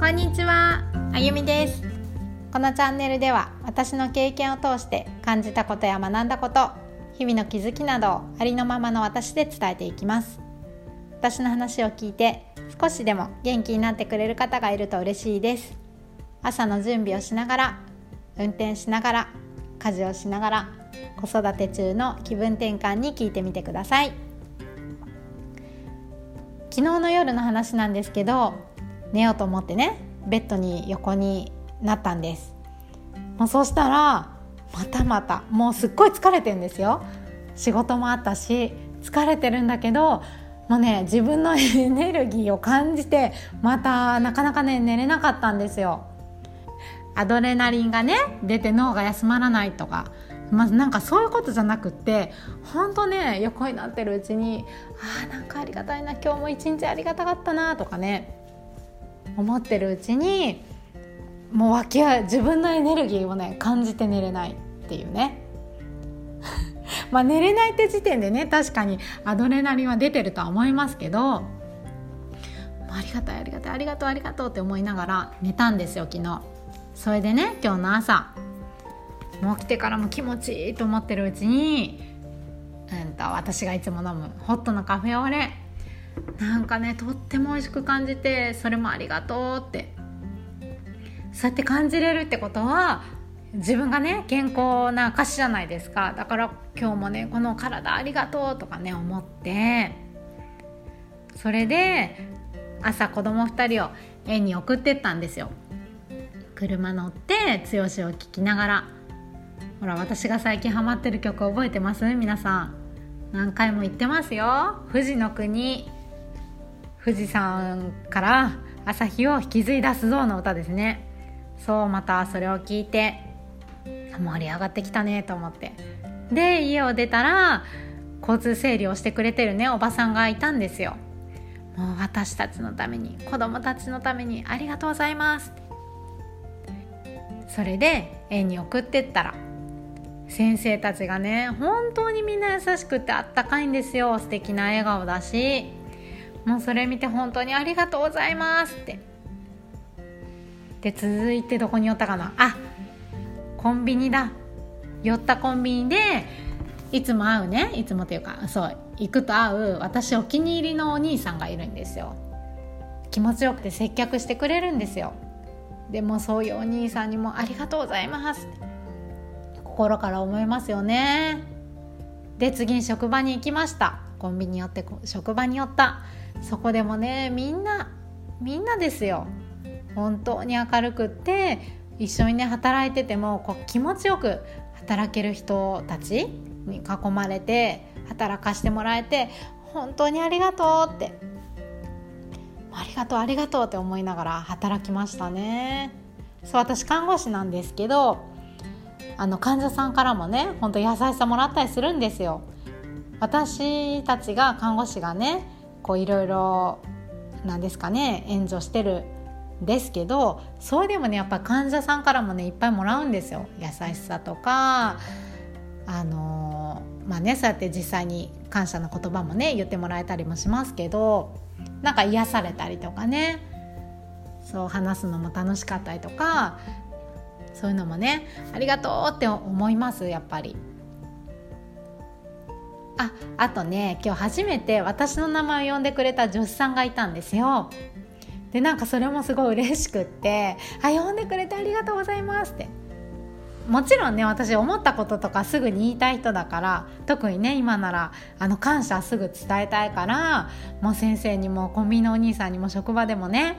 こんにちは、あゆみです。このチャンネルでは私の経験を通して感じたことや学んだこと日々の気づきなどをありのままの私で伝えていきます。私の話を聞いて少しでも元気になってくれる方がいると嬉しいです。朝の準備をしながら運転しながら家事をしながら子育て中の気分転換に聞いてみてください。昨日の夜の話なんですけど寝ようと思ってねベッドに横になったんです。もうそしたらまたまたもうすっごい疲れてんですよ。仕事もあったし疲れてるんだけどもうね自分の エネルギーを感じてまたなかなかね寝れなかったんですよ。アドレナリンがね出て脳が休まらないとかまずなんかそういうことじゃなくってほんとね横になってるうちにあーなんかありがたいな今日も一日ありがたかったなとかね。思ってるうちにもう湧き上自分のエネルギーをね感じて寝れないっていうね。まあ寝れないって時点でね確かにアドレナリンは出てるとは思いますけどありがたいありがたいありがとうありがとうって思いながら寝たんですよ昨日。それでね今日の朝もう起きてからも気持ちいいと思ってるうちに、うんと、私がいつも飲むホットのカフェオレなんかねとっても美味しく感じてそれもありがとうって。そうやって感じれるってことは自分がね健康な証じゃないですか。だから今日もねこの体ありがとうとかね思って。それで朝子供2人を園に送ってったんですよ。車乗って剛を聴きながら。ほら私が最近ハマってる曲覚えてます？皆さん。何回も言ってますよ。富士の国。富士山から朝日を引き継いだすぞの歌ですね。そうまたそれを聞いて盛り上がってきたねと思って。で家を出たら交通整理をしてくれてるねおばさんがいたんですよ。もう私たちのために子供たちのためにありがとうございます。それで園に送ってったら先生たちがね本当にみんな優しくてあったかいんですよ。素敵な笑顔だし。もうそれ見て本当にありがとうございますって。で続いてどこに寄ったかな？あコンビニだ。寄ったコンビニでいつも会うね。いつもというかそう行くと会う私お気に入りのお兄さんがいるんですよ。気持ちよくて接客してくれるんですよ。でもそういうお兄さんにもありがとうございます心から思いますよね。で次に職場に行きました。コンビニ寄って職場に寄った。そこでもねみんなみんなですよ。本当に明るくって一緒にね働いててもこう気持ちよく働ける人たちに囲まれて働かしてもらえて本当にありがとうって。ありがとうありがとうって思いながら働きましたね。そう私看護師なんですけどあの患者さんからもね本当優しさもらったりするんですよ。私たちが看護師がねこういろいろなんですかね援助してるんですけどそれでもねやっぱ患者さんからもねいっぱいもらうんですよ優しさとかあのまあねそうやって実際に感謝の言葉もね言ってもらえたりもしますけどなんか癒されたりとかねそう話すのも楽しかったりとかそういうのもねありがとうって思いますやっぱり。ああとね今日初めて私の名前を呼んでくれた女子さんがいたんですよ。でなんかそれもすごい嬉しくって「あ呼んでくれてありがとうございます」ってもちろんね私思ったこととかすぐに言いたい人だから特にね今ならあの感謝すぐ伝えたいからもう先生にもコンビニのお兄さんにも職場でもね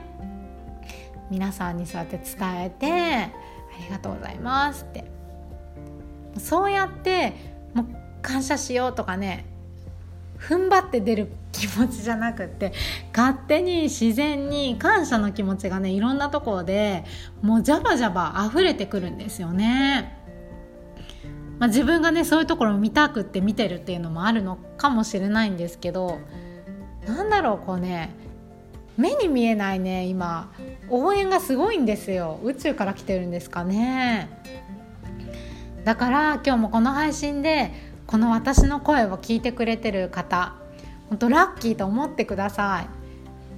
皆さんにそうやって伝えて「ありがとうございます」ってそうやって感謝しようとかね踏ん張って出る気持ちじゃなくって勝手に自然に感謝の気持ちがねいろんなところでもうジャバジャバ溢れてくるんですよね。まあ、自分がねそういうところを見たくって見てるっていうのもあるのかもしれないんですけどなんだろうこうね目に見えないね今応援がすごいんですよ宇宙から来てるんですかねだから今日もこの配信でこの私の声を聞いてくれてる方本当ラッキーと思ってください。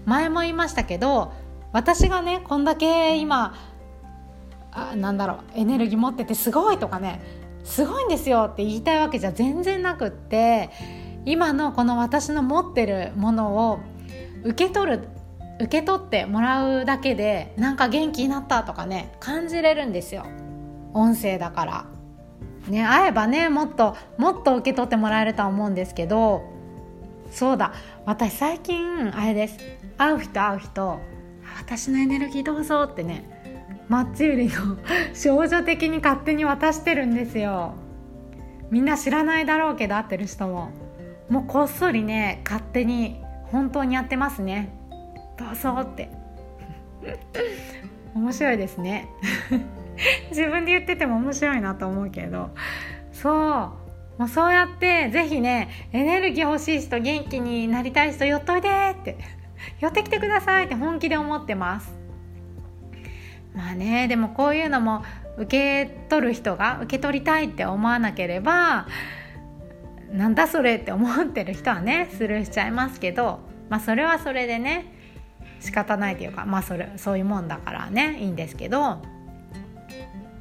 前も言いましたけど私がねこんだけ今あなんだろうエネルギー持っててすごいとかねすごいんですよって言いたいわけじゃ全然なくって今のこの私の持ってるものを受け取る受け取ってもらうだけでなんか元気になったとかね感じれるんですよ。音声だから。ね会えばねもっともっと受け取ってもらえるとは思うんですけどそうだ私最近あれです。会う人会う人私のエネルギーどうぞってねマッチ売りの 少女的に勝手に渡してるんですよ。みんな知らないだろうけど会ってる人も。もうこっそりね勝手に本当にやってますね。どうぞって。面白いですね。自分で言ってても面白いなと思うけど。そう。もうそうやってぜひねエネルギー欲しい人元気になりたい人寄っといでって。寄ってきてくださいって本気で思ってます。まあねでもこういうのも受け取る人が受け取りたいって思わなければなんだそれって思ってる人はねスルーしちゃいますけどまあそれはそれでね仕方ないというかまあそれそういうもんだからねいいんですけど。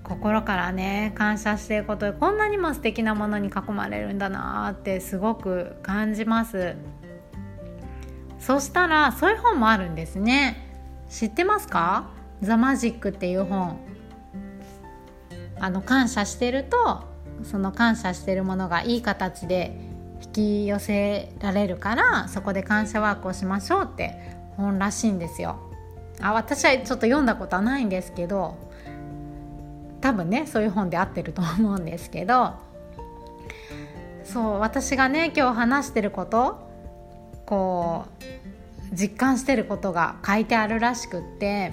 心からね感謝していることでこんなにも素敵なものに囲まれるんだなってすごく感じます。そしたらそういう本もあるんですね。知ってますか？ザ・マジックっていう本。あの感謝してるとその感謝してるものがいい形で引き寄せられるからそこで感謝ワークをしましょうって本らしいんですよ。あ私はちょっと読んだことはないんですけど多分ねそういう本で合ってると思うんですけどそう私がね今日話してることこう実感してることが書いてあるらしくって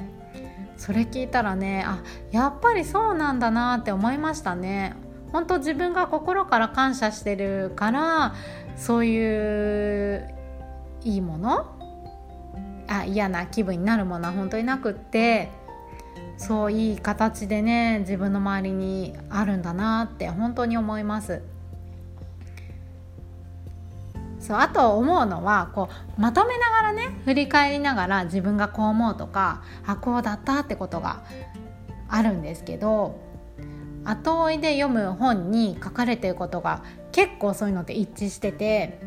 それ聞いたらねあやっぱりそうなんだなって思いましたね。本当自分が心から感謝してるからそういういいものあ嫌な気分になるものは本当になくってそういい形でね自分の周りにあるんだなって本当に思います。そうあと思うのはこうまとめながらね振り返りながら自分がこう思うとかあこうだったってことがあるんですけど後追いで読む本に書かれてることが結構そういうのって一致してて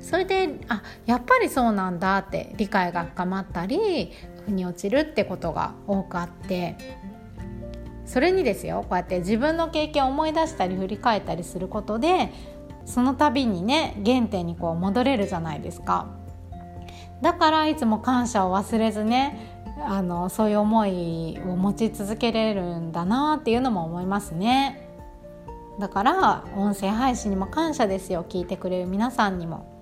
それであやっぱりそうなんだって理解が深まったり腑に落ちるってことが多くあってそれにですよこうやって自分の経験を思い出したり振り返ったりすることでその度にね原点にこう戻れるじゃないですか。だからいつも感謝を忘れずねあのそういう思いを持ち続けれるんだなっていうのも思いますね。だから音声配信にも感謝ですよ聞いてくれる皆さんにも。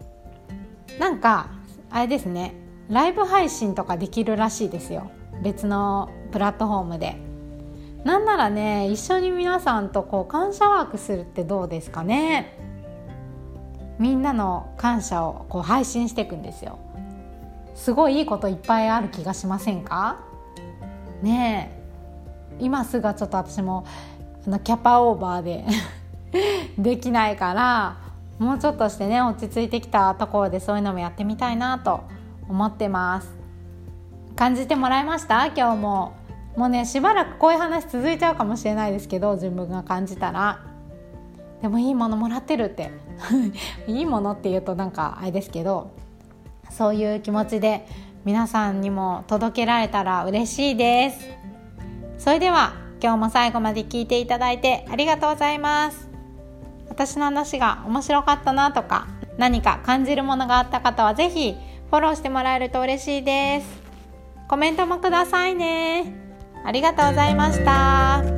なんかあれですね。ライブ配信とかできるらしいですよ。別のプラットフォームで。なんならね一緒に皆さんとこう感謝ワークするってどうですかね。みんなの感謝をこう配信していくんですよ。すごいいいこといっぱいある気がしませんか？ねえ。今すぐちょっと私もあのキャパオーバーで できないからもうちょっとしてね落ち着いてきたところでそういうのもやってみたいなと思ってます。感じてもらいました？今日も。もうねしばらくこういう話続いちゃうかもしれないですけど自分が感じたら。でもいいものもらってるって。いいものって言うとなんかあれですけどそういう気持ちで皆さんにも届けられたら嬉しいです。それでは今日も最後まで聞いていただいてありがとうございます。私の話が面白かったなとか何か感じるものがあった方は是非フォローしてもらえると嬉しいですコメントもくださいねありがとうございました。